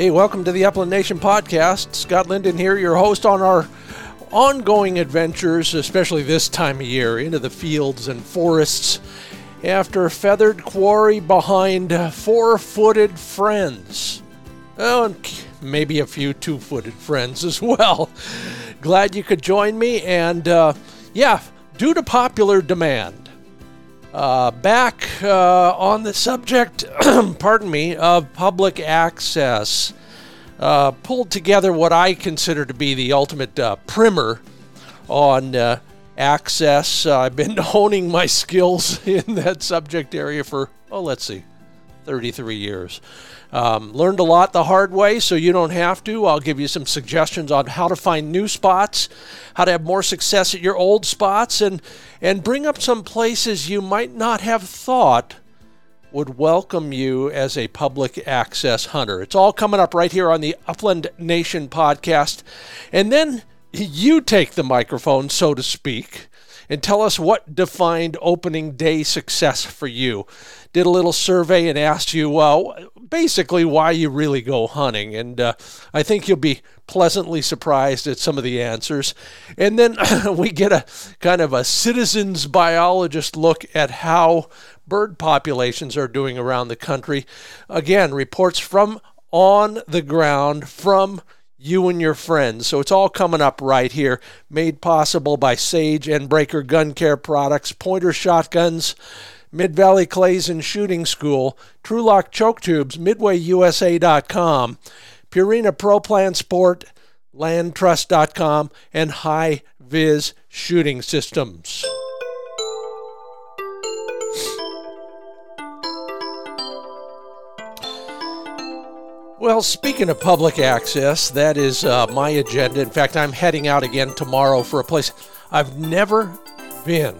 Hey, welcome to the Upland Nation podcast. Scott Linden here, your host on our ongoing adventures, especially this time of year, into the fields and forests after feathered quarry behind four footed friends. Oh, and maybe a few two footed friends as well. Glad you could join me. And uh, yeah, due to popular demand, uh, back uh, on the subject, pardon me, of public access. Uh, pulled together what I consider to be the ultimate uh, primer on uh, access. I've been honing my skills in that subject area for, oh, let's see, 33 years. Um, learned a lot the hard way, so you don't have to. I'll give you some suggestions on how to find new spots, how to have more success at your old spots, and, and bring up some places you might not have thought would welcome you as a public access hunter. It's all coming up right here on the Upland Nation podcast. And then you take the microphone, so to speak, and tell us what defined opening day success for you. Did a little survey and asked you, well, basically why you really go hunting. And uh, I think you'll be pleasantly surprised at some of the answers. And then we get a kind of a citizens biologist look at how bird populations are doing around the country. Again, reports from on the ground from you and your friends. So it's all coming up right here, made possible by Sage and Braker Gun Care products, Pointer Shotguns, Mid Valley Clays and Shooting School, Trulock Choke Tubes, MidwayUSA.com, Purina Pro Plan Sport, LandTrust.com, and High Vis Shooting Systems. Well, speaking of public access, that is uh, my agenda. In fact, I'm heading out again tomorrow for a place I've never been.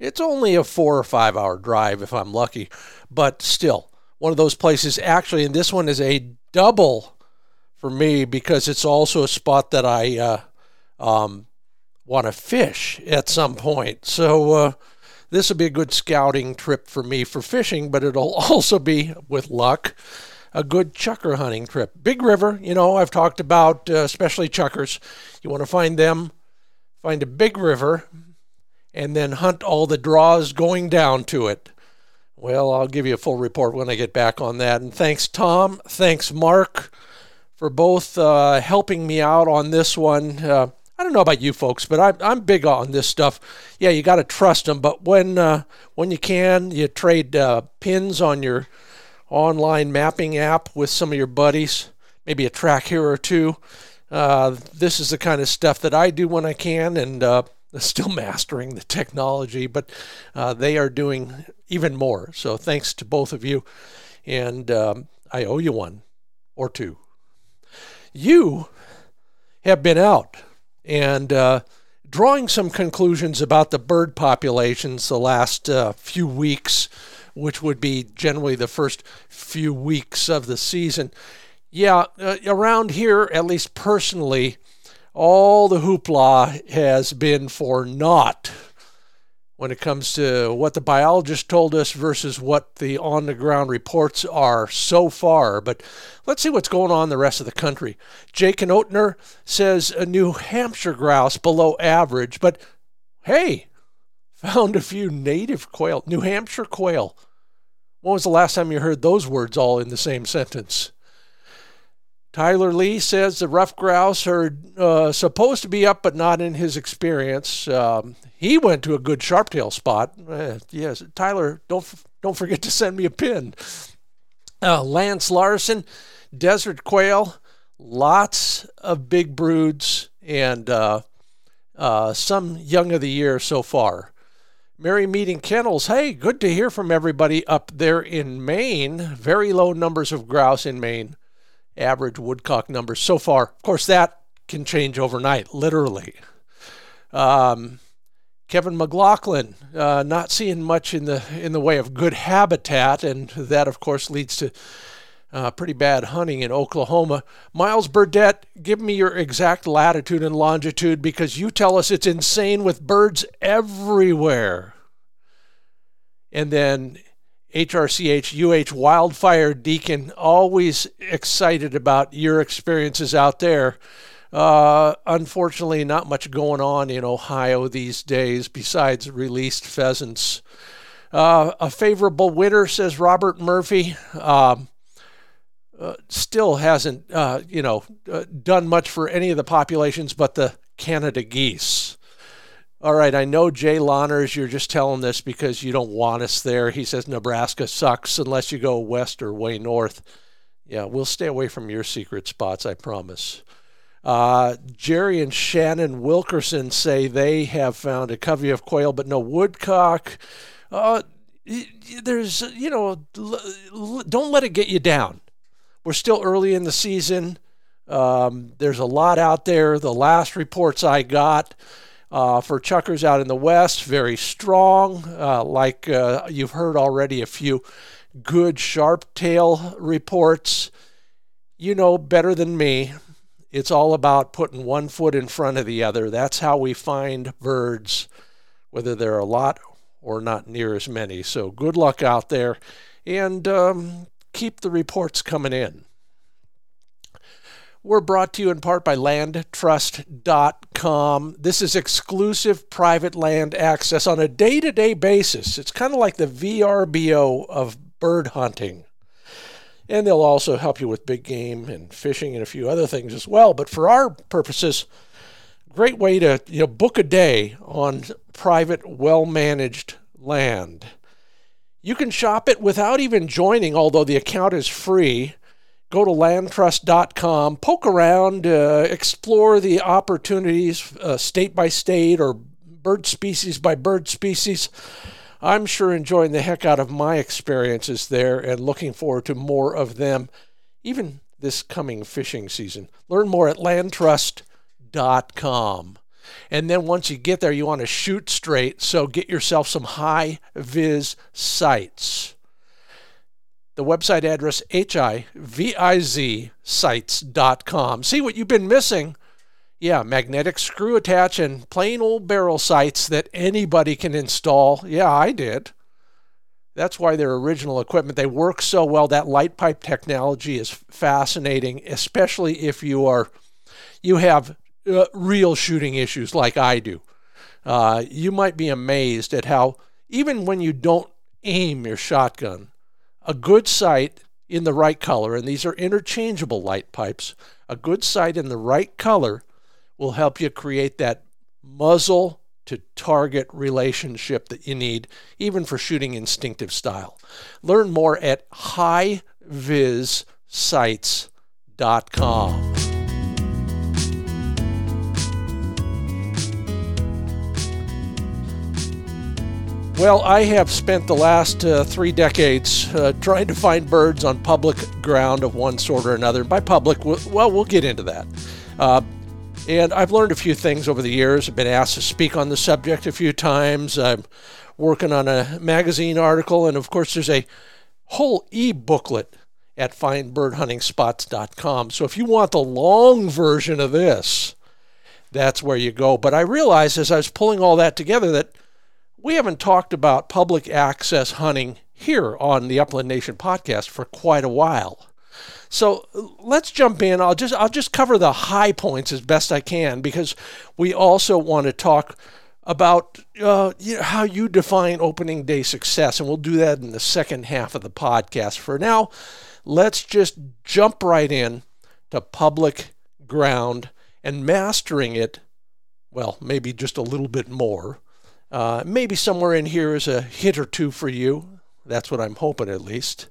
It's only a four or five hour drive if I'm lucky, but still, one of those places actually, and this one is a double for me because it's also a spot that I uh, um, want to fish at some point. So, uh, this will be a good scouting trip for me for fishing, but it'll also be, with luck, a good chukar hunting trip. Big River, you know, I've talked about, uh, especially chukars. You want to find them, find a big river, and then hunt all the draws going down to it. Well, I'll give you a full report when I get back on that. And thanks, Tom. Thanks, Mark, for both uh, helping me out on this one. Uh, I don't know about you folks, but I'm, I'm big on this stuff. Yeah, you got to trust them, but when uh, when you can, you trade uh, pins on your online mapping app with some of your buddies, maybe a track here or two. Uh, this is the kind of stuff that I do when I can, and uh, still mastering the technology, but uh, they are doing even more. So thanks to both of you, and um, I owe you one or two. You have been out and uh, drawing some conclusions about the bird populations the last uh, few weeks which would be generally the first few weeks of the season. Yeah, uh, around here, at least personally, all the hoopla has been for naught when it comes to what the biologist told us versus what the on the ground reports are so far. But let's see what's going on in the rest of the country. Jake and Oatner says a New Hampshire grouse below average, but hey, found a few native quail, New Hampshire quail. When was the last time you heard those words all in the same sentence? Tyler Lee says the ruffed grouse are uh, supposed to be up, but not in his experience. Um, he went to a good sharptail spot. Uh, yes, Tyler, don't don't forget to send me a pin. Uh, Lance Larson, desert quail, lots of big broods, and uh, uh, some young of the year so far. Merry Meeting Kennels. Hey, good to hear from everybody up there in Maine. Very low numbers of grouse in Maine. Average woodcock numbers so far. Of course, that can change overnight, literally. Um, Kevin McLaughlin, uh, not seeing much in the in the way of good habitat, and that, of course, leads to uh, pretty bad hunting in Oklahoma. Miles Burdett, give me your exact latitude and longitude because you tell us it's insane with birds everywhere. And then HRCH UH Wildfire Deacon. Always excited about your experiences out there. Uh, unfortunately, not much going on in Ohio these days besides released pheasants. Uh, a favorable winter, says Robert Murphy. Um, uh, still hasn't, uh, you know, uh, done much for any of the populations but the Canada geese. All right, I know Jay Lawners, you're just telling this because you don't want us there. He says Nebraska sucks unless you go west or way north. Yeah, we'll stay away from your secret spots, I promise. Uh, Jerry and Shannon Wilkerson say they have found a covey of quail, but no woodcock. Uh, there's, you know, don't let it get you down. We're still early in the season. Um, there's a lot out there. The last reports I got uh, for chukars out in the west, very strong. Uh, like uh, you've heard already, a few good sharp tail reports. You know better than me. It's all about putting one foot in front of the other. That's how we find birds, whether there are a lot or not near as many. So good luck out there. And um, keep the reports coming in. We're brought to you in part by landtrust.com. This is exclusive private land access on a day to day basis. It's kind of like the VRBO of bird hunting. And they'll also help you with big game and fishing and a few other things as well. But for our purposes, great way to you know book a day on private, well managed land. You can shop it without even joining, although the account is free. Go to landtrust.com, poke around, uh, explore the opportunities uh, state by state or bird species by bird species. I'm sure enjoying the heck out of my experiences there and looking forward to more of them, even this coming fishing season. Learn more at landtrust.com. And then once you get there, you want to shoot straight. So get yourself some high vis sights. The website address hiviz sights.com. See what you've been missing? Yeah, magnetic screw attach and plain old barrel sights that anybody can install. Yeah, I did. That's why they're original equipment. They work so well. That light pipe technology is fascinating, especially if you are you have uh, real shooting issues like I do. Uh, you might be amazed at how, even when you don't aim your shotgun, a good sight in the right color, and these are interchangeable light pipes, a good sight in the right color will help you create that muzzle to target relationship that you need, even for shooting instinctive style. Learn more at hivizsights.com. Well, I have spent the last uh, three decades uh, trying to find birds on public ground of one sort or another. By public, well, we'll get into that. Uh, and I've learned a few things over the years. I've been asked to speak on the subject a few times. I'm working on a magazine article, and of course, there's a whole e booklet at findbirdhuntingspots.com. So if you want the long version of this, that's where you go. But I realized as I was pulling all that together that we haven't talked about public access hunting here on the Upland Nation podcast for quite a while. So let's jump in. I'll just I'll just cover the high points as best I can because we also want to talk about uh, you know, how you define opening day success, and we'll do that in the second half of the podcast. For now, let's just jump right in to public ground and mastering it. Well, maybe just a little bit more uh, maybe somewhere in here is a hit or two for you. That's what I'm hoping, at least.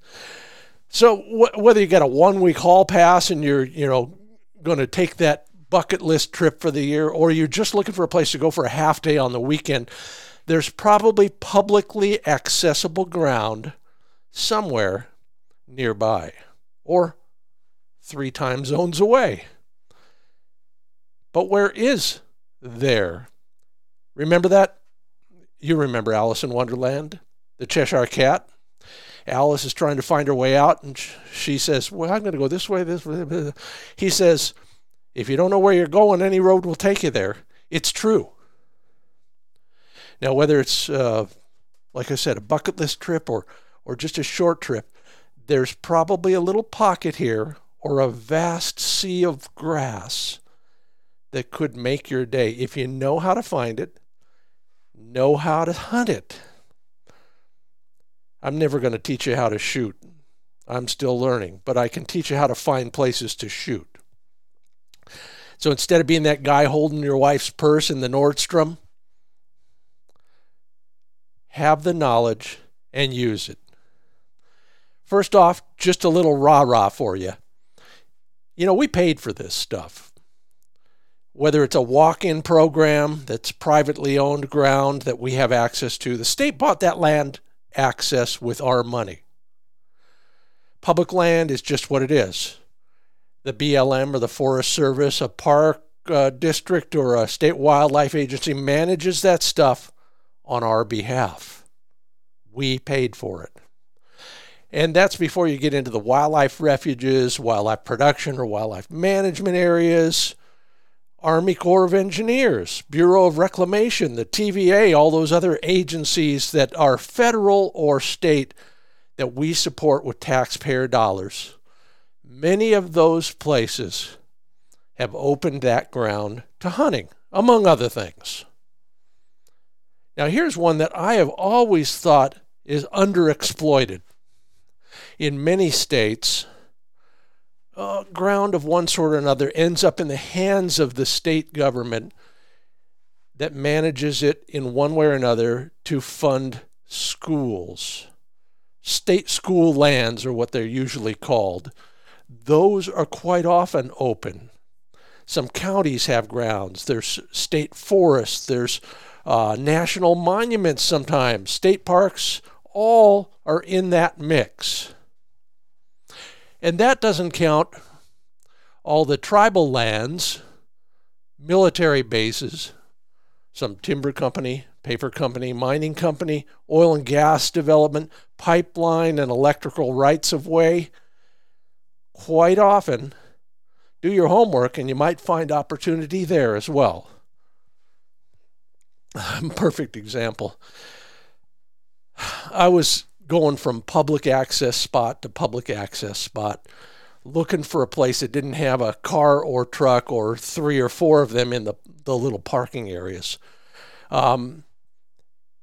So wh- whether you got a one-week hall pass and you're, you know, going to take that bucket list trip for the year, or you're just looking for a place to go for a half day on the weekend, there's probably publicly accessible ground somewhere nearby, or three time zones away. But where is there? Remember that you remember Alice in Wonderland, the Cheshire Cat. Alice is trying to find her way out, and she says, Well, I'm going to go this way, this way. He says, If you don't know where you're going, any road will take you there. It's true. Now, whether it's, uh, like I said, a bucket list trip or, or just a short trip, there's probably a little pocket here or a vast sea of grass that could make your day if you know how to find it, know how to hunt it. I'm never going to teach you how to shoot. I'm still learning, but I can teach you how to find places to shoot. So instead of being that guy holding your wife's purse in the Nordstrom, have the knowledge and use it. First off, just a little rah rah for you. You know, we paid for this stuff. Whether it's a walk in program that's privately owned ground that we have access to, the state bought that land access with our money. Public land is just what it is. The BLM or the Forest Service, a park uh, district, or a state wildlife agency manages that stuff on our behalf. We paid for it. And that's before you get into the wildlife refuges, wildlife production or wildlife management areas, Army Corps of Engineers, Bureau of Reclamation, the TVA, all those other agencies that are federal or state that we support with taxpayer dollars. Many of those places have opened that ground to hunting, among other things. Now, here's one that I have always thought is underexploited in many states, uh, ground of one sort or another ends up in the hands of the state government that manages it in one way or another to fund schools. State school lands are what they're usually called. Those are quite often open. Some counties have grounds. There's state forests. There's uh, national monuments sometimes. State parks all are in that mix. And that doesn't count all the tribal lands, military bases, some timber company, paper company, mining company, oil and gas development, pipeline and electrical rights of way. Quite often, do your homework and you might find opportunity there as well. Perfect example. I was going from public access spot to public access spot, looking for a place that didn't have a car or truck or three or four of them in the, the little parking areas. Um,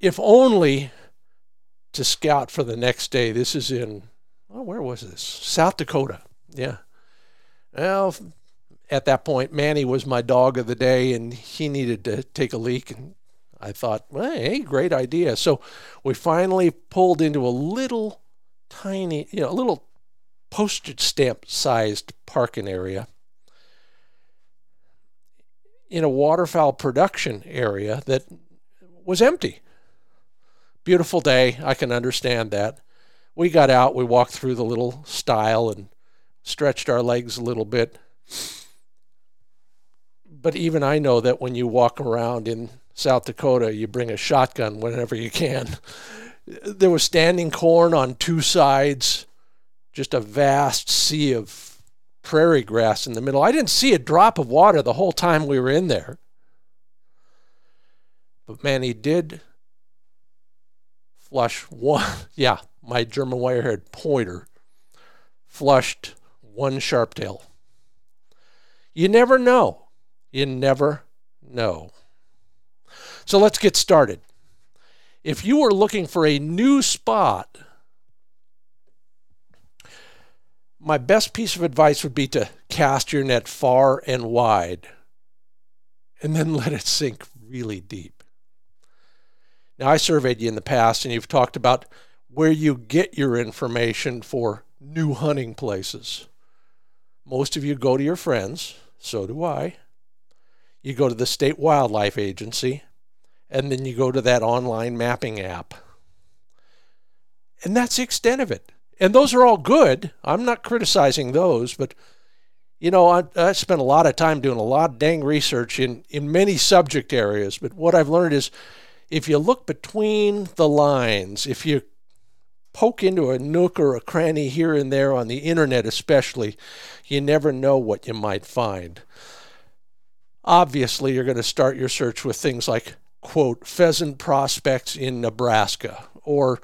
if only to scout for the next day. This is in, oh, where was this? South Dakota. Yeah. Well, at that point, Manny was my dog of the day, and he needed to take a leak and I thought, well, hey, great idea. So we finally pulled into a little tiny, you know, a little postage stamp sized parking area in a waterfowl production area that was empty. Beautiful day. I can understand that. We got out, we walked through the little stile and stretched our legs a little bit. But even I know that when you walk around in South Dakota, you bring a shotgun whenever you can. There was standing corn on two sides, just a vast sea of prairie grass in the middle. I didn't see a drop of water the whole time we were in there. But man, he did flush one. Yeah, my German wirehaired pointer flushed one sharp tail. You never know. You never know. So let's get started. If you are looking for a new spot, my best piece of advice would be to cast your net far and wide and then let it sink really deep. Now, I surveyed you in the past, and you've talked about where you get your information for new hunting places. Most of you go to your friends, so do I. You go to the state wildlife agency, and then you go to that online mapping app. And that's the extent of it. And those are all good. I'm not criticizing those, but you know, I, I spent a lot of time doing a lot of dang research in, in many subject areas. But what I've learned is if you look between the lines, if you poke into a nook or a cranny here and there on the internet, especially, you never know what you might find. Obviously, you're going to start your search with things like quote, pheasant prospects in Nebraska or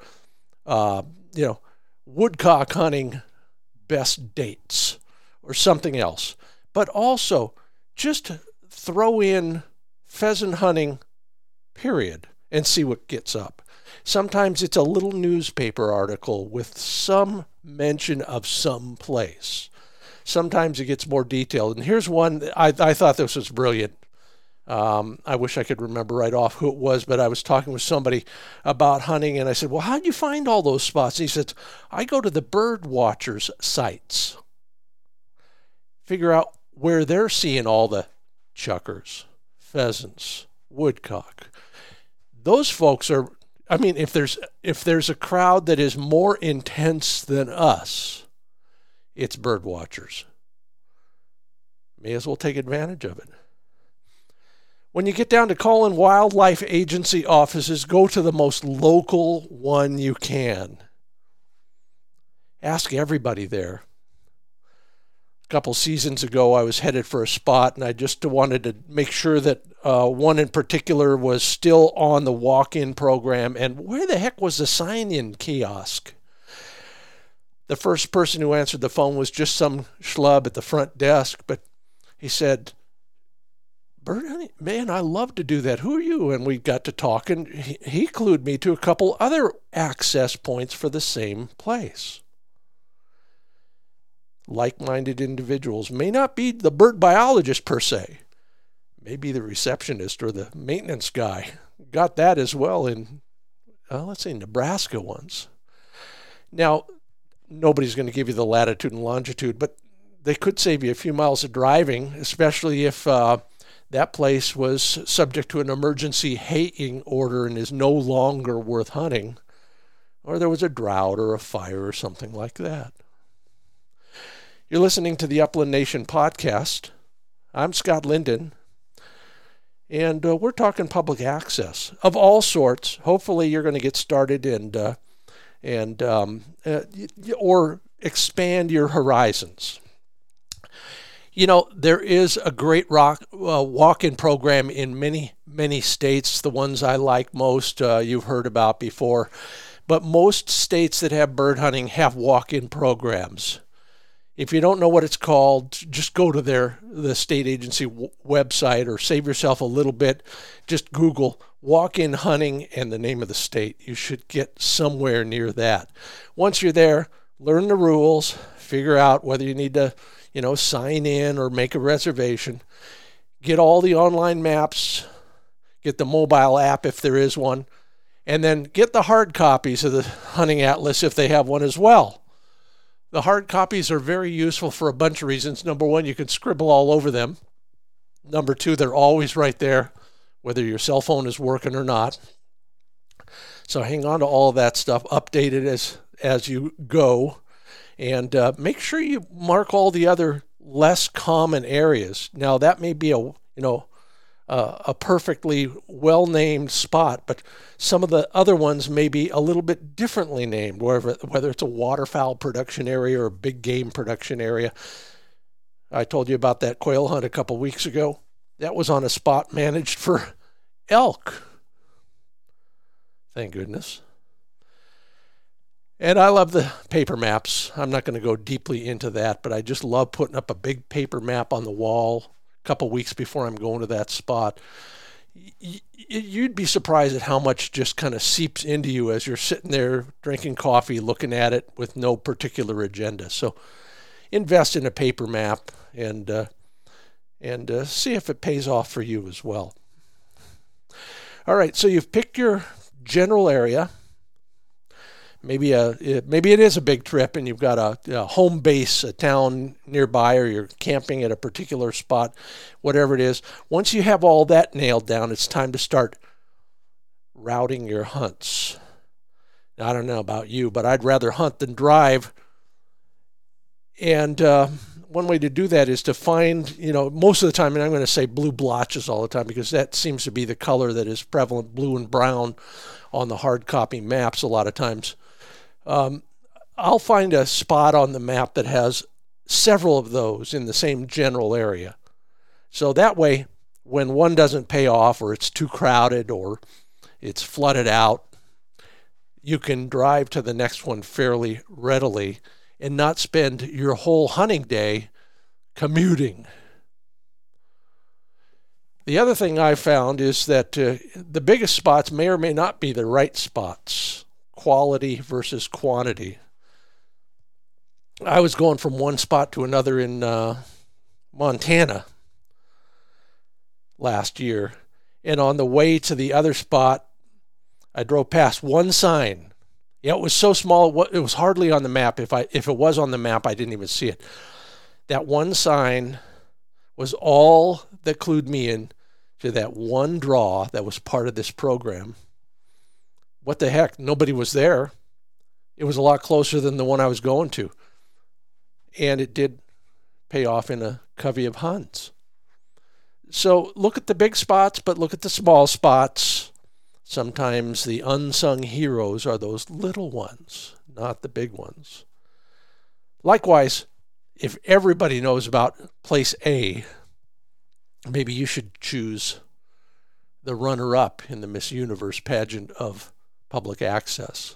uh, you know, woodcock hunting best dates or something else. But also just throw in pheasant hunting, period, and see what gets up. Sometimes it's a little newspaper article with some mention of some place. Sometimes it gets more detailed. And here's one I, I thought this was brilliant. Um, I wish I could remember right off who it was, but I was talking with somebody about hunting, and I said, Well, how'd you find all those spots? And he said, I go to the bird watchers' sites, figure out where they're seeing all the chukars, pheasants, woodcock. Those folks are I mean if there's if there's a crowd that is more intense than us, it's bird watchers. May as well take advantage of it. When you get down to calling wildlife agency offices, go to the most local one you can. Ask everybody there. A couple seasons ago, I was headed for a spot, and I just wanted to make sure that uh, one in particular was still on the walk in program. And where the heck was the sign in kiosk? The first person who answered the phone was just some schlub at the front desk, but he said, Bert, man, I love to do that. Who are you? And we got to talking. He, he clued me to a couple other access points for the same place. Like minded individuals may not be the bird biologist per se, maybe the receptionist or the maintenance guy. Got that as well in, uh, let's say, Nebraska once. Now, nobody's going to give you the latitude and longitude, but they could save you a few miles of driving, especially if. Uh, that place was subject to an emergency haying order and is no longer worth hunting, or there was a drought or a fire or something like that. You're listening to the Upland Nation podcast. I'm Scott Linden, and uh, we're talking public access of all sorts. Hopefully, you're going to get started and uh, and um, uh, or expand your horizons. You know, there is a great rock uh, walk-in program in many many states. The ones I like most, uh, you've heard about before, but most states that have bird hunting have walk-in programs. If you don't know what it's called, just go to their the state agency w- website or save yourself a little bit. Just Google walk-in hunting and the name of the state. You should get somewhere near that. Once you're there, learn the rules, figure out whether you need to you know, sign in or make a reservation. Get all the online maps, get the mobile app if there is one, and then get the hard copies of the hunting atlas if they have one as well. The hard copies are very useful for a bunch of reasons. Number one, you can scribble all over them. Number two, they're always right there, whether your cell phone is working or not. So hang on to all of that stuff, update it as as you go and uh, make sure you mark all the other less common areas. Now that may be a you know uh, a perfectly well named spot, but some of the other ones may be a little bit differently named, whether whether it's a waterfowl production area or a big game production area. I told you about that quail hunt a couple weeks ago. That was on a spot managed for elk. Thank goodness. And I love the paper maps. I'm not going to go deeply into that, but I just love putting up a big paper map on the wall a couple weeks before I'm going to that spot. You'd be surprised at how much just kind of seeps into you as you're sitting there drinking coffee, looking at it with no particular agenda. So invest in a paper map and uh, and uh, see if it pays off for you as well. All right, so you've picked your general area maybe a maybe it is a big trip and you've got a, a, home base a town nearby or you're camping at a particular spot whatever it is. Once you have all that nailed down it's time to start routing your hunts. I don't know about you but i'd rather hunt than drive. And uh, one way to do that is to find you know most of the time and i'm going to say blue blotches all the time because that seems to be the color that is prevalent blue and brown on the hard copy maps a lot of times um, I'll find a spot on the map that has several of those in the same general area. So that way, when one doesn't pay off or it's too crowded or it's flooded out, you can drive to the next one fairly readily and not spend your whole hunting day commuting. The other thing I found is that uh, the biggest spots may or may not be the right spots quality versus quantity. I was going from one spot to another in uh, Montana last year. And on the way to the other spot, I drove past one sign. Yeah, it was so small, it was hardly on the map. If, I, if it was on the map, I didn't even see it. That one sign was all that clued me in to that one draw that was part of this program. What the heck? Nobody was there. It was a lot closer than the one I was going to. And it did pay off in a covey of hunts. So look at the big spots, but look at the small spots. Sometimes the unsung heroes are those little ones, not the big ones. Likewise, if everybody knows about place A, maybe you should choose the runner up in the Miss Universe pageant of public access.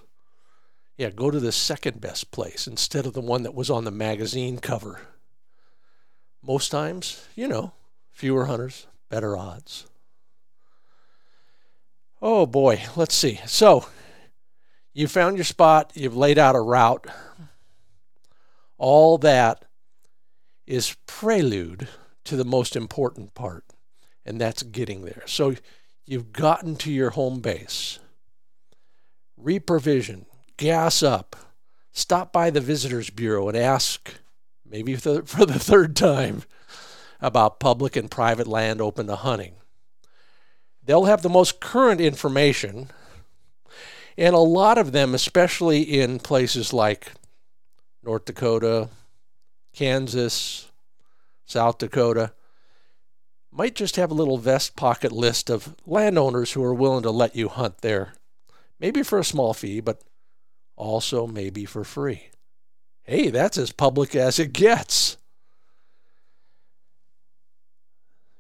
Yeah, go to the second best place instead of the one that was on the magazine cover. Most times, you know, fewer hunters, better odds. Oh boy, let's see. So, you found your spot, you've laid out a route. All that is prelude to the most important part, and that's getting there. So, you've gotten to your home base. Reprovision, gas up, stop by the Visitors Bureau and ask, maybe for the third time, about public and private land open to hunting. They'll have the most current information, and a lot of them, especially in places like North Dakota, Kansas, South Dakota, might just have a little vest pocket list of landowners who are willing to let you hunt there. Maybe for a small fee, but also maybe for free. Hey, that's as public as it gets.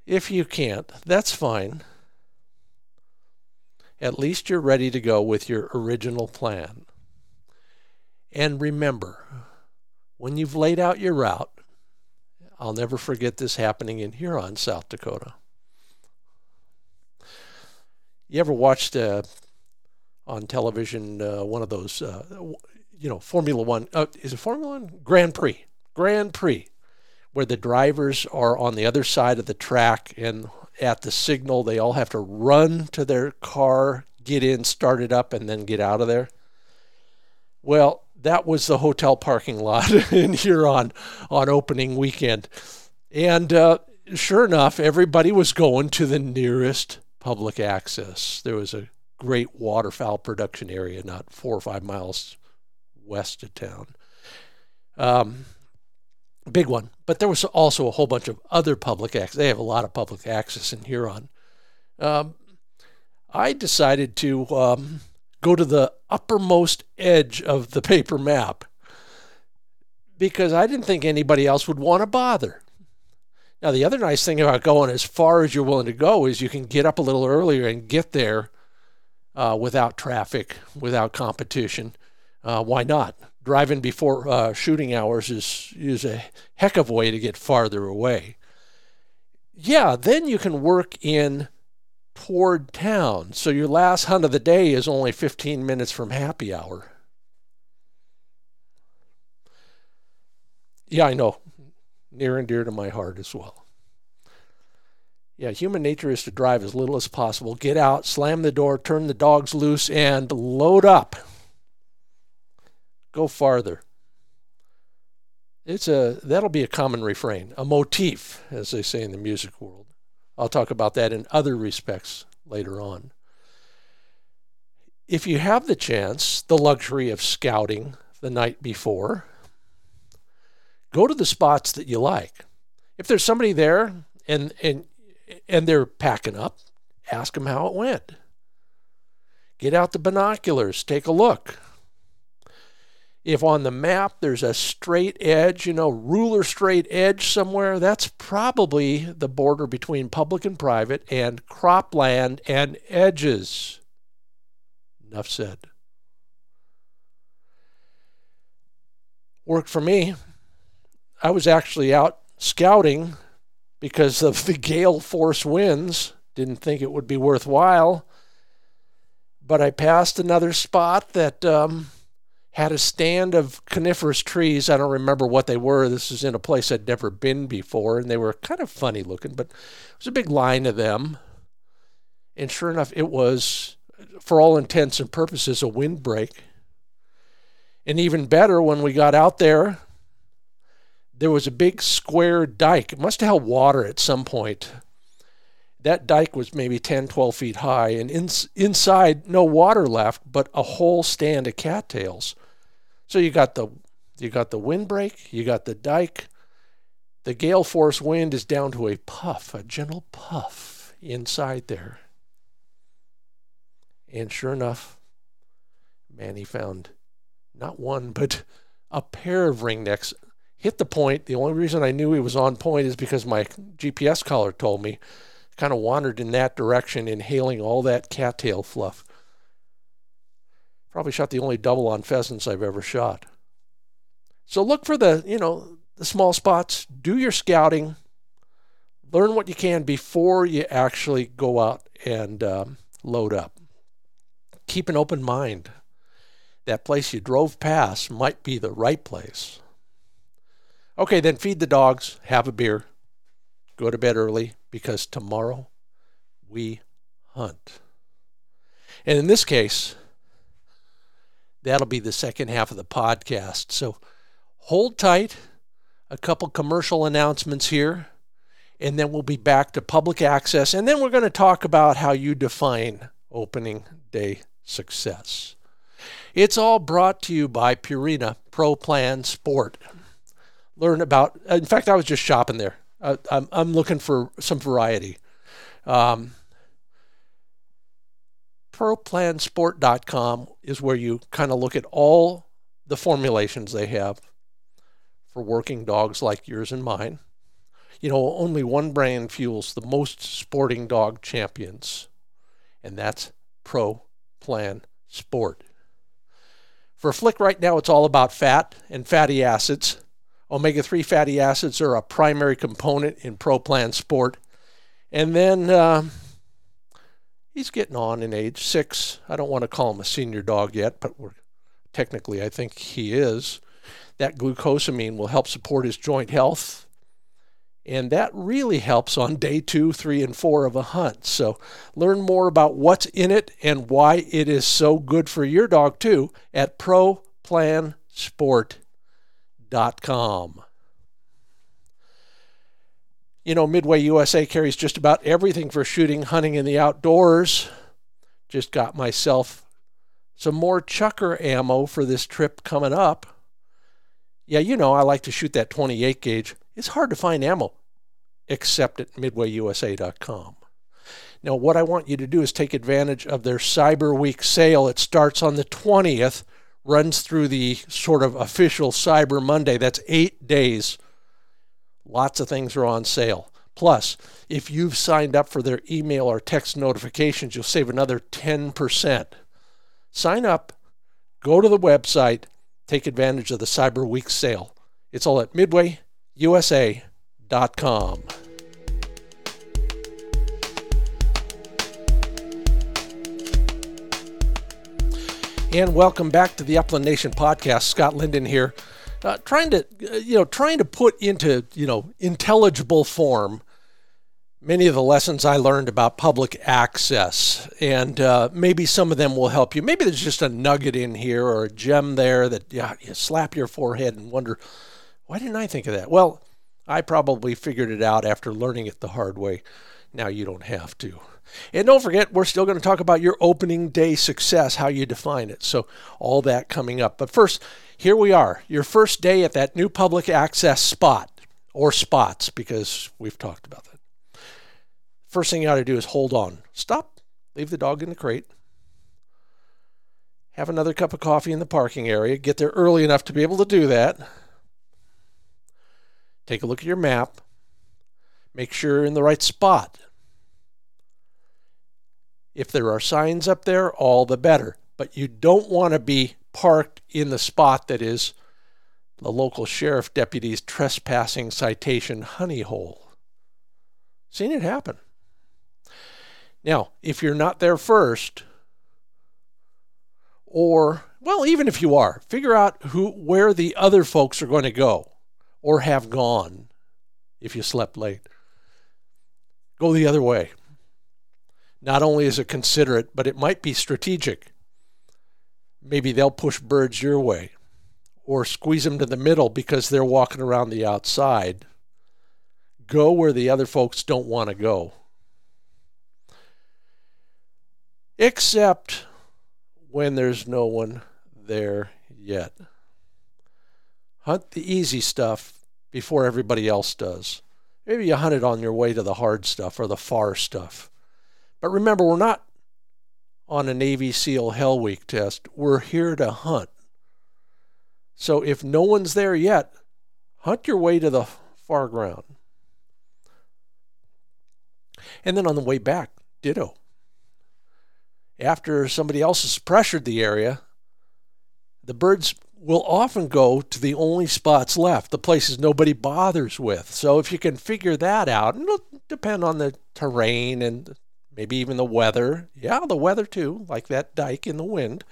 If you can't, that's fine. At least you're ready to go with your original plan. And remember, when you've laid out your route, I'll never forget this happening in Huron, South Dakota. You ever watched uh, on television uh, one of those, uh, you know, Formula One? Uh, is it Formula One? Grand Prix. Grand Prix where the drivers are on the other side of the track and at the signal they all have to run to their car, get in, start it up, and then get out of there. Well, that was the hotel parking lot in Huron on opening weekend. And uh, sure enough, everybody was going to the nearest public access. There was a great waterfowl production area not four or five miles west of town. Um, big one. But there was also a whole bunch of other public access. They have a lot of public access in Huron. Um, I decided to um, go to the uppermost edge of the paper map because I didn't think anybody else would want to bother. Now, the other nice thing about going as far as you're willing to go is you can get up a little earlier and get there uh, without traffic, without competition. Uh, why not? driving before uh, shooting hours is is a heck of a way to get farther away. Yeah, then you can work in toward town. So your last hunt of the day is only 15 minutes from happy hour. Yeah, I know. Near and dear to my heart as well. Yeah, human nature is to drive as little as possible, get out, slam the door, turn the dogs loose, and load up. Go farther. It's a that'll be a common refrain, a motif, as they say in the music world. I'll talk about that in other respects later on. If you have the chance, the luxury of scouting the night before, go to the spots that you like. If there's somebody there and and and they're packing up, ask them how it went. Get out the binoculars, take a look. If on the map there's a straight edge, you know, ruler straight edge somewhere, that's probably the border between public and private and cropland and edges. Enough said. Worked for me. I was actually out scouting because of the gale force winds. Didn't think it would be worthwhile. But I passed another spot that um, had a stand of coniferous trees. I don't remember what they were. This is in a place I'd never been before, and they were kind of funny looking, but it was a big line of them. And sure enough, it was, for all intents and purposes, a windbreak. And even better, when we got out there, there was a big square dike. It must have held water at some point. That dike was maybe 10, 12 feet high, and in, inside, no water left, but a whole stand of cattails. So you got the you got the windbreak, you got the dike. The gale force wind is down to a puff, a gentle puff inside there. And sure enough, Manny found not one, but a pair of ringnecks. Hit the point. The only reason I knew he was on point is because my GPS collar told me. Kind of wandered in that direction, inhaling all that cattail fluff. Probably shot the only double on pheasants I've ever shot. So look for the, you know, the small spots, do your scouting, learn what you can before you actually go out and um, load up. Keep an open mind. That place you drove past might be the right place. Okay, then feed the dogs, have a beer, go to bed early because tomorrow we hunt. And in this case, That'll be the second half of the podcast. So hold tight. A couple commercial announcements here, and then we'll be back to public access. And then we're going to talk about how you define opening day success. It's all brought to you by Purina Pro Plan Sport. Learn about, in fact, I was just shopping there. Uh, I'm, I'm looking for some variety. Um, ProPlansport.com is where you kind of look at all the formulations they have for working dogs like yours and mine. You know, only one brand fuels the most sporting dog champions, and that's Pro Plan Sport. For Flick right now, it's all about fat and fatty acids. Omega 3 fatty acids are a primary component in Pro Plan Sport. And then uh, he's getting on in age six. I don't want to call him a senior dog yet, but technically I think he is. That glucosamine will help support his joint health. And that really helps on day two, three, and four of a hunt. So learn more about what's in it and why it is so good for your dog too at ProPlansport.com. You know, Midway USA carries just about everything for shooting, hunting, and the outdoors. Just got myself some more chukar ammo for this trip coming up. Yeah, you know, I like to shoot that 28 gauge. It's hard to find ammo, except at midwayusa.com. Now, what I want you to do is take advantage of their Cyber Week sale. It starts on the 20th, runs through the sort of official Cyber Monday. That's eight days Lots of things are on sale. Plus, if you've signed up for their email or text notifications, you'll save another 10%. Sign up, go to the website, take advantage of the Cyber Week sale. It's all at midwayusa.com. And welcome back to the Upland Nation podcast. Scott Linden here uh, trying to uh, you know trying to put into you know intelligible form many of the lessons I learned about public access, and uh, maybe some of them will help you. Maybe there's just a nugget in here or a gem there that yeah, you slap your forehead and wonder, why didn't I think of that? Well, I probably figured it out after learning it the hard way. Now you don't have to. And don't forget, we're still going to talk about your opening day success, how you define it. So, all that coming up. But first, here we are, your first day at that new public access spot or spots, because we've talked about that. First thing you ought to do is hold on. Stop, leave the dog in the crate, have another cup of coffee in the parking area, get there early enough to be able to do that. Take a look at your map, make sure you're in the right spot. If there are signs up there, all the better. But you don't want to be parked in the spot that is the local sheriff deputy's trespassing citation honey hole. Seen it happen. Now, if you're not there first, or well, even if you are, figure out who where the other folks are going to go or have gone if you slept late. Go the other way. Not only is it considerate, but it might be strategic. Maybe they'll push birds your way or squeeze them to the middle because they're walking around the outside. Go where the other folks don't want to go. Except when there's no one there yet. Hunt the easy stuff before everybody else does. Maybe you hunt it on your way to the hard stuff or the far stuff. But remember, we're not on a Navy SEAL Hell Week test. We're here to hunt. So if no one's there yet, hunt your way to the far ground. And then on the way back, ditto. After somebody else has pressured the area, the birds will often go to the only spots left, the places nobody bothers with. So if you can figure that out, and it'll depend on the terrain and maybe even the weather. Yeah, the weather too, like that dike in the wind.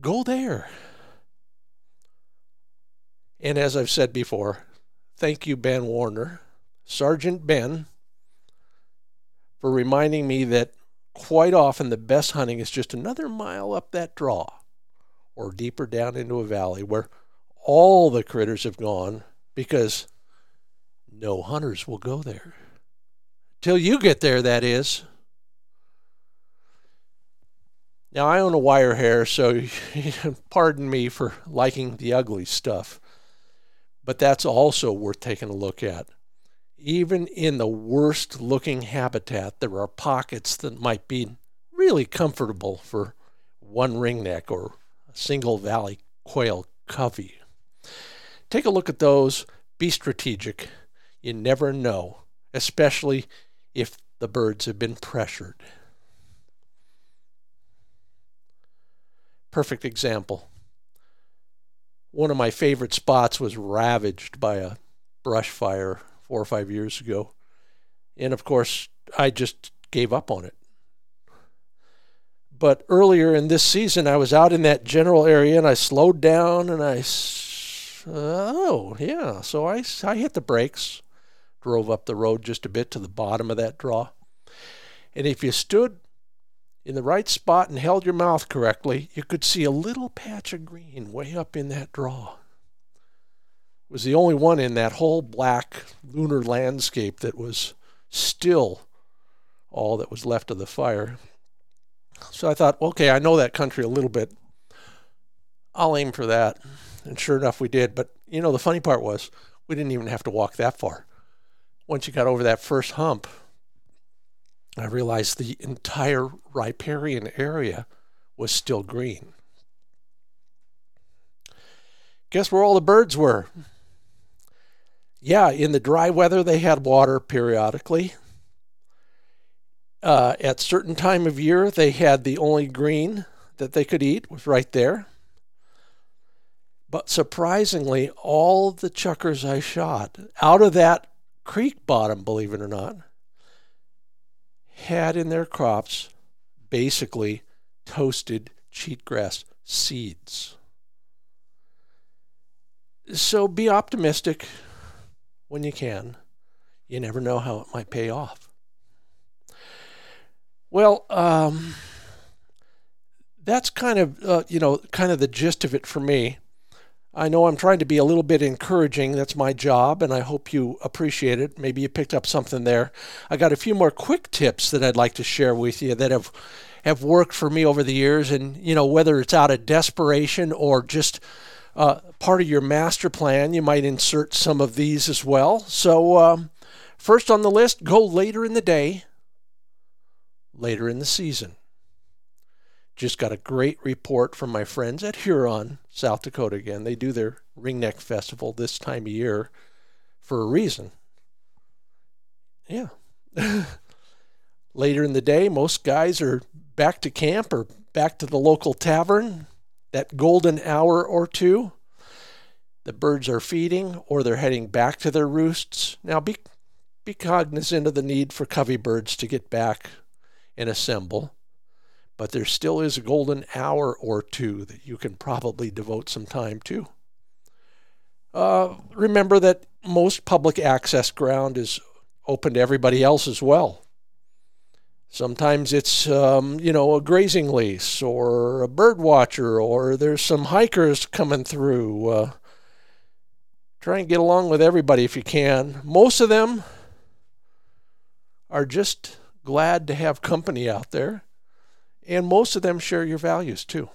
Go there. And as I've said before, thank you, Ben Warner, Sergeant Ben, for reminding me that quite often the best hunting is just another mile up that draw or deeper down into a valley where all the critters have gone because no hunters will go there. Till you get there, that is. Now, I own a wire hair, so pardon me for liking the ugly stuff. But that's also worth taking a look at. Even in the worst looking habitat, there are pockets that might be really comfortable for one ringneck or a single valley quail covey. Take a look at those. Be strategic. You never know, especially if the birds have been pressured. Perfect example one of my favorite spots was ravaged by a brush fire four or five years ago. And of course, I just gave up on it. But earlier in this season, I was out in that general area and I slowed down and I, oh, yeah. So I, I hit the brakes, drove up the road just a bit to the bottom of that draw. And if you stood in the right spot and held your mouth correctly, you could see a little patch of green way up in that draw. It was the only one in that whole black lunar landscape that was still all that was left of the fire. So I thought, okay, I know that country a little bit. I'll aim for that. And sure enough, we did. But you know, the funny part was we didn't even have to walk that far. Once you got over that first hump, I realized the entire riparian area was still green. Guess where all the birds were? Yeah, in the dry weather, they had water periodically. Uh, at certain time of year, they had the only green that they could eat was right there. But surprisingly, all the chukars I shot out of that creek bottom, believe it or not, had in their crops basically toasted cheatgrass seeds. So be optimistic when you can. You never know how it might pay off. Well, um, that's kind of uh, you know kind of the gist of it for me. I know I'm trying to be a little bit encouraging. That's my job, and I hope you appreciate it. Maybe you picked up something there. I got a few more quick tips that I'd like to share with you that have have worked for me over the years, and you know whether it's out of desperation or just uh, part of your master plan, you might insert some of these as well. So, um, first on the list, go later in the day, later in the season. Just got a great report from my friends at Huron, South Dakota again. They do their Ringneck Festival this time of year for a reason. Yeah. Later in the day, most guys are back to camp or back to the local tavern, that golden hour or two. the birds are feeding or they're heading back to their roosts. Now be be cognizant of the need for covey birds to get back and assemble, but there still is a golden hour or two that you can probably devote some time to. Uh, remember that most public access ground is open to everybody else as well. Sometimes it's, um, you know, a grazing lease or a bird watcher, or there's some hikers coming through. Uh, try and get along with everybody if you can. Most of them are just glad to have company out there, and most of them share your values too.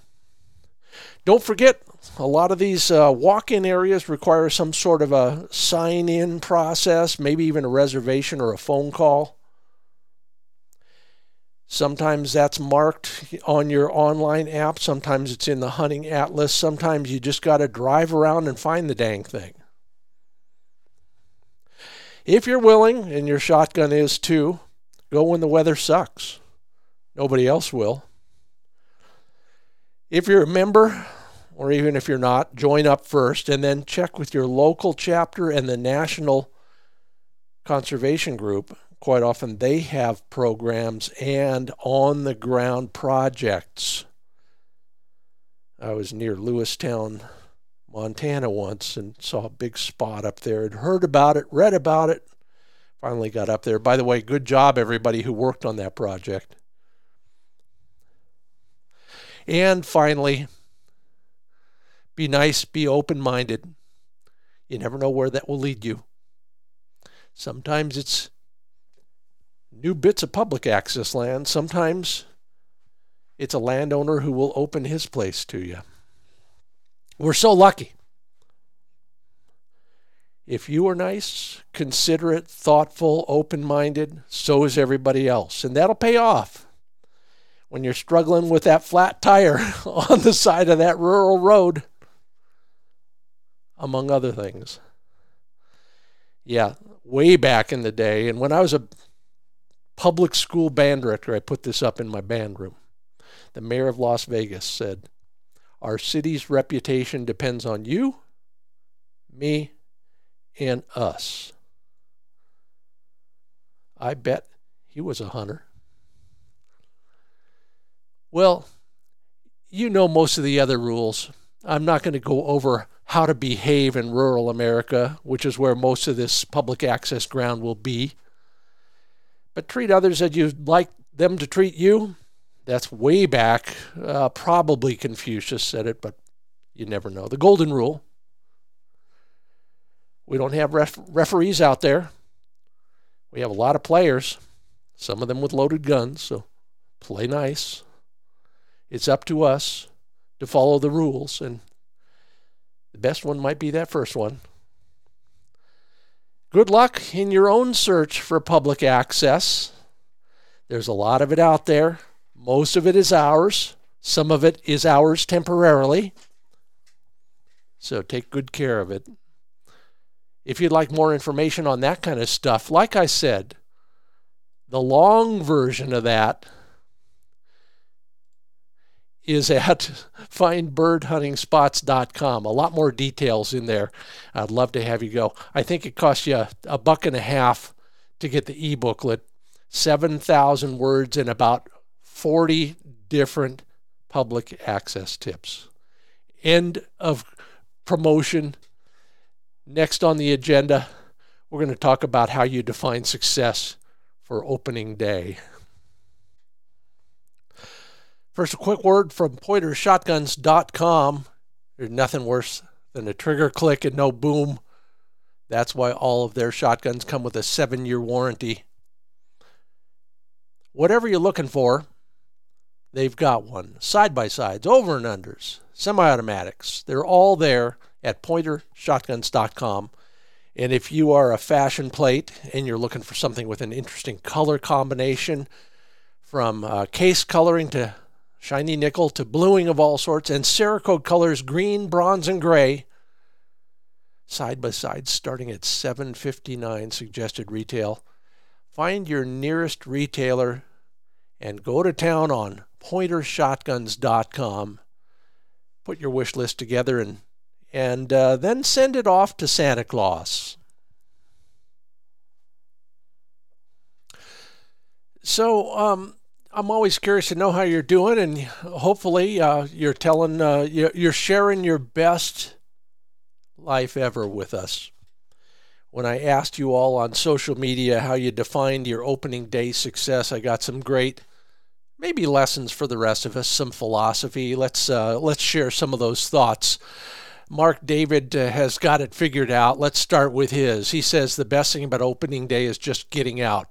Don't forget, a lot of these uh, walk in areas require some sort of a sign in process, maybe even a reservation or a phone call. Sometimes that's marked on your online app. Sometimes it's in the hunting atlas. Sometimes you just got to drive around and find the dang thing. If you're willing, and your shotgun is too, go when the weather sucks. Nobody else will. If you're a member, or even if you're not, join up first and then check with your local chapter and the national conservation group quite often they have programs and on the ground projects. I was near Lewistown, Montana once and saw a big spot up there. Had heard about it, read about it, finally got up there. By the way, good job everybody who worked on that project. And finally, be nice, be open minded. You never know where that will lead you. Sometimes it's new bits of public access land. Sometimes it's a landowner who will open his place to you. We're so lucky. If you are nice, considerate, thoughtful, open minded, so is everybody else. And that'll pay off when you're struggling with that flat tire on the side of that rural road, among other things. Yeah, way back in the day, and when I was a public school band director, I put this up in my band room. The mayor of Las Vegas said, Our city's reputation depends on you, me, and us. I bet he was a hunter. Well, you know most of the other rules. I'm not going to go over how to behave in rural America, which is where most of this public access ground will be but treat others as you'd like them to treat you. That's way back. Uh, probably Confucius said it, but you never know. The golden rule. We don't have ref- referees out there. We have a lot of players, some of them with loaded guns, so play nice. It's up to us to follow the rules, and the best one might be that first one. Good luck in your own search for public access. There's a lot of it out there. Most of it is ours. Some of it is ours temporarily. So take good care of it. If you'd like more information on that kind of stuff, like I said, the long version of that is at findbirdhuntingspots.com. A lot more details in there. I'd love to have you go. I think it costs you a buck and a half to get the e-booklet, 7,000 words and about 40 different public access tips. End of promotion. Next on the agenda, we're going to talk about how you define success for opening day. First, a quick word from PointerShotguns.com. There's nothing worse than a trigger click and no boom. That's why all of their shotguns come with a seven year warranty. Whatever you're looking for, they've got one. Side by sides, over and unders, semi automatics. They're all there at pointershotguns.com. And if you are a fashion plate and you're looking for something with an interesting color combination, from uh, case coloring to shiny nickel to bluing of all sorts, and Cerakote colors green, bronze, and gray. Side by side, starting at 7.59 suggested retail. Find your nearest retailer and go to town on pointershotguns.com. Put your wish list together and and uh, then send it off to Santa Claus. So, um, I'm always curious to know how you're doing, and hopefully, uh, you're telling, uh, you're sharing your best life ever with us. When I asked you all on social media how you defined your opening day success, I got some great, maybe lessons for the rest of us, some philosophy. Let's uh, let's share some of those thoughts. Mark David uh, has got it figured out. Let's start with his. He says the best thing about opening day is just getting out.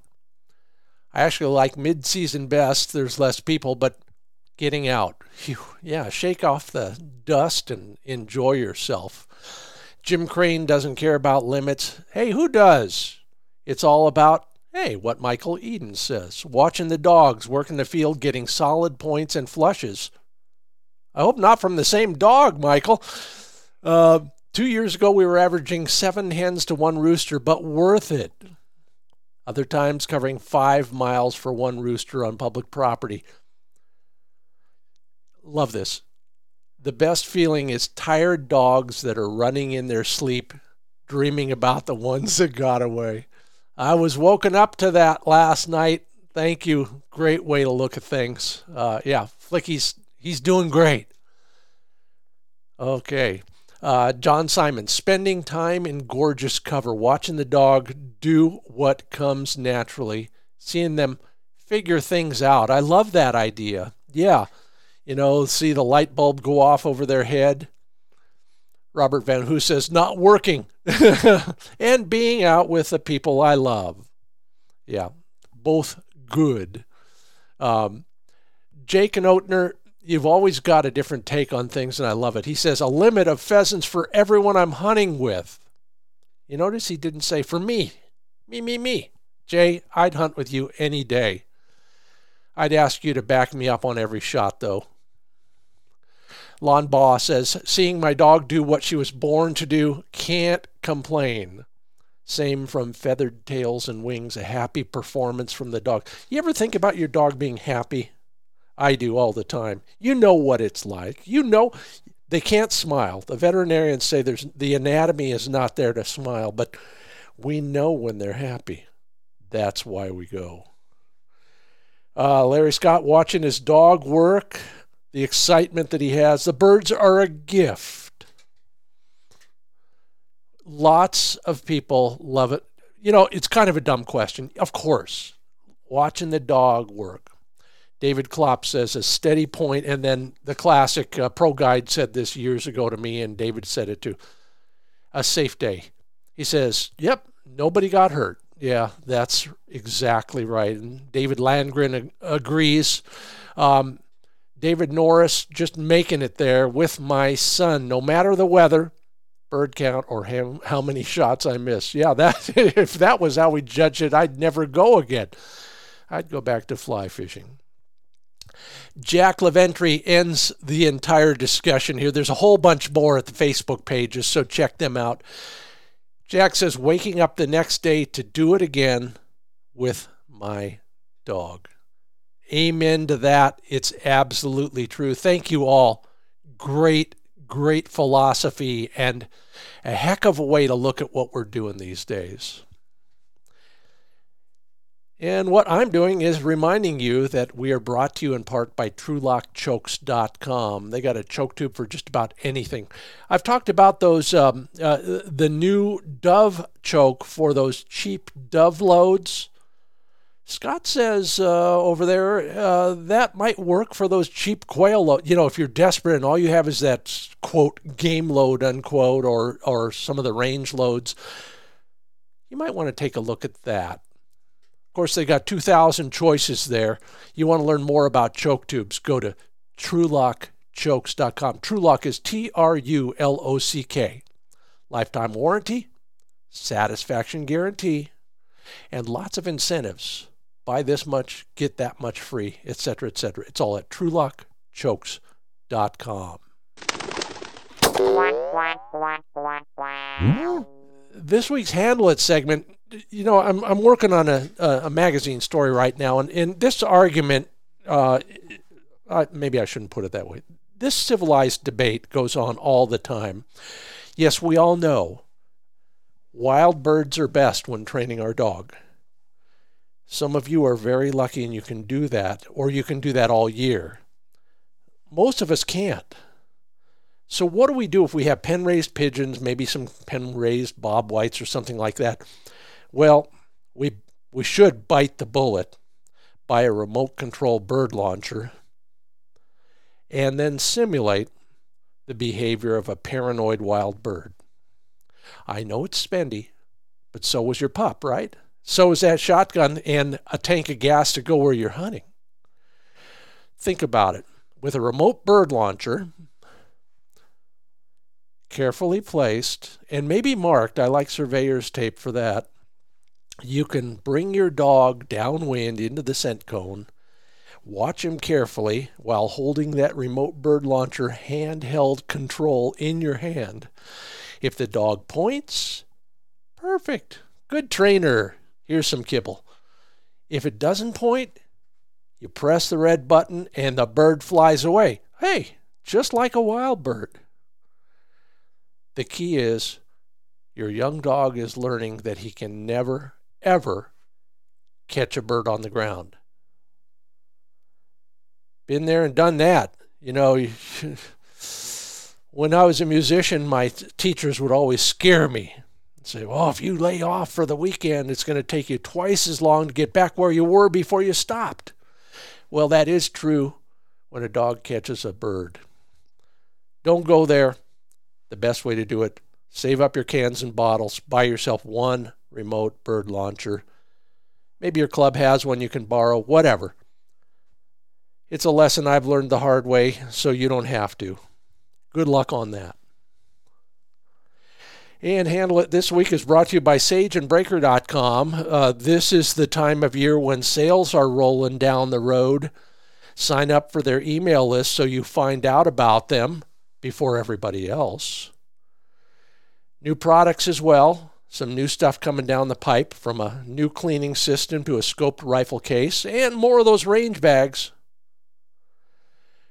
I actually like mid-season best. There's less people, but getting out. Yeah, shake off the dust and enjoy yourself. Jim Crane doesn't care about limits. Hey, who does? It's all about, hey, what Michael Eden says watching the dogs work in the field, getting solid points and flushes. I hope not from the same dog, Michael. Uh, two years ago, we were averaging seven hens to one rooster, but worth it. Other times covering five miles for one rooster on public property. Love this. The best feeling is tired dogs that are running in their sleep, dreaming about the ones that got away. I was woken up to that last night. Thank you. Great way to look at things. Uh, yeah, Flicky's he's doing great. Okay. Uh, John Simon, spending time in gorgeous cover, watching the dog do what comes naturally, seeing them figure things out. I love that idea. Yeah. You know, see the light bulb go off over their head. Robert Van Hoo says, not working and being out with the people I love. Yeah, both good. Um, Jake and Oatner, you've always got a different take on things, and I love it. He says, a limit of pheasants for everyone I'm hunting with. You notice he didn't say for me. Me, me, me. Jay, I'd hunt with you any day. I'd ask you to back me up on every shot, though. Lon Baugh says, seeing my dog do what she was born to do, can't complain. Same from feathered tails and wings, a happy performance from the dog. You ever think about your dog being happy? I do all the time. You know what it's like. You know they can't smile. The veterinarians say there's the anatomy is not there to smile, but we know when they're happy. That's why we go. Uh, Larry Scott watching his dog work, the excitement that he has. The birds are a gift. Lots of people love it. You know, it's kind of a dumb question. Of course, watching the dog work. David Klopp says a steady point, and then the classic uh, pro guide said this years ago to me, and David said it too. A safe day. He says, "Yep, nobody got hurt." Yeah, that's exactly right. And David Landgren agrees. Um, David Norris just making it there with my son, no matter the weather, bird count, or how, how many shots I miss. Yeah, that if that was how we judge it, I'd never go again. I'd go back to fly fishing. Jack Leventry ends the entire discussion here. There's a whole bunch more at the Facebook pages, so check them out. Jack says, waking up the next day to do it again with my dog. Amen to that. It's absolutely true. Thank you all. Great, great philosophy and a heck of a way to look at what we're doing these days. And what I'm doing is reminding you that we are brought to you in part by TrulockChokes.com. They got a choke tube for just about anything. I've talked about those, um, uh, the new Dove choke for those cheap Dove loads. Scott says uh, over there uh, that might work for those cheap quail loads. You know, if you're desperate and all you have is that quote game load unquote, or or some of the range loads, you might want to take a look at that. Of course, they got 2,000 choices there. You want to learn more about choke tubes, go to trulockchokes.com. Trulock is T R U L O C K. Lifetime warranty, satisfaction guarantee, and lots of incentives. Buy this much, get that much free, etc., etc. It's all at trulockchokes.com. This week's Handle It segment you know, I'm I'm working on a a magazine story right now, and in this argument, uh, I, maybe I shouldn't put it that way. this civilized debate goes on all the time. Yes, we all know wild birds are best when training our dog. Some of you are very lucky and you can do that, or you can do that all year. Most of us can't. So, what do we do if we have pen raised pigeons, maybe some pen raised bob whites or something like that? Well, we, we should bite the bullet, buy a remote control bird launcher, and then simulate the behavior of a paranoid wild bird. I know it's spendy, but so was your pup, right? So is that shotgun and a tank of gas to go where you're hunting. Think about it. With a remote bird launcher, carefully placed and maybe marked, I like surveyor's tape for that, you can bring your dog downwind into the scent cone, watch him carefully while holding that remote bird launcher handheld control in your hand. If the dog points, perfect. Good trainer. Here's some kibble. If it doesn't point, you press the red button and the bird flies away. Hey, just like a wild bird. The key is your young dog is learning that he can never, ever catch a bird on the ground. Been there and done that. You know, when I was a musician, my teachers would always scare me and say, well, if you lay off for the weekend, it's going to take you twice as long to get back where you were before you stopped. Well, that is true when a dog catches a bird. Don't go there. The best way to do it, save up your cans and bottles, buy yourself one remote bird launcher. Maybe your club has one you can borrow, whatever. It's a lesson I've learned the hard way, so you don't have to. Good luck on that. And Handle It this week is brought to you by sageandbraker.com. Uh, this is the time of year when sales are rolling down the road. Sign up for their email list so you find out about them before everybody else. New products as well. Some new stuff coming down the pipe from a new cleaning system to a scoped rifle case, and more of those range bags.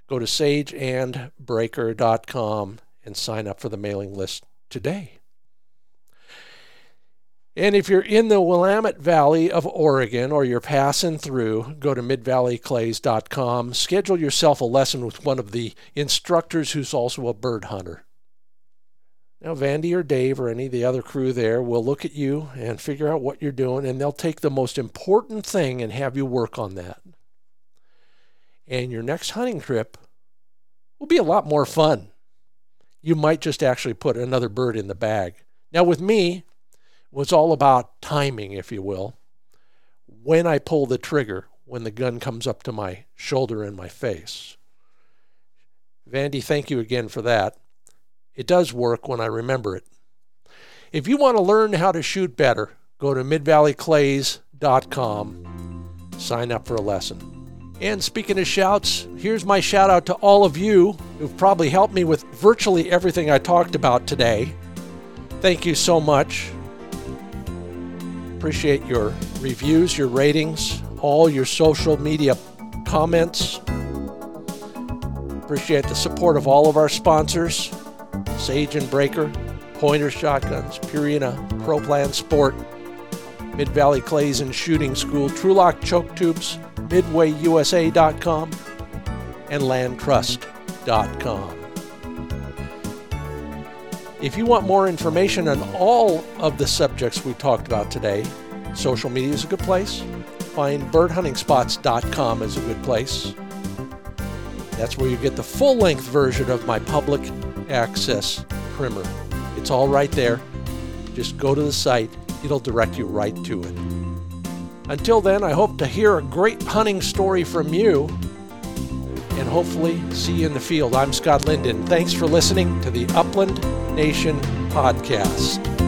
Go to sageandbraker.com and sign up for the mailing list today. And if you're in the Willamette Valley of Oregon or you're passing through, go to midvalleyclays.com. Schedule yourself a lesson with one of the instructors who's also a bird hunter. Now, Vandy or Dave or any of the other crew there will look at you and figure out what you're doing, and they'll take the most important thing and have you work on that. And your next hunting trip will be a lot more fun. You might just actually put another bird in the bag. Now, with me, it was all about timing, if you will. When I pull the trigger, when the gun comes up to my shoulder and my face. Vandy, thank you again for that. It does work when I remember it. If you want to learn how to shoot better, go to midvalleyclays.com, sign up for a lesson. And speaking of shouts, here's my shout out to all of you who've probably helped me with virtually everything I talked about today. Thank you so much. Appreciate your reviews, your ratings, all your social media comments. Appreciate the support of all of our sponsors Sage and Braker, Pointer Shotguns, Purina, ProPlan Sport, Mid Valley Clays and Shooting School, Trulock Choke Tubes, MidwayUSA.com, and LandTrust.com. If you want more information on all of the subjects we talked about today, social media is a good place. Find birdhuntingspots.com is a good place. That's where you get the full length version of my public access primer. It's all right there. Just go to the site, it'll direct you right to it. Until then, I hope to hear a great hunting story from you and hopefully see you in the field. I'm Scott Linden. Thanks for listening to the Upland Nation podcast.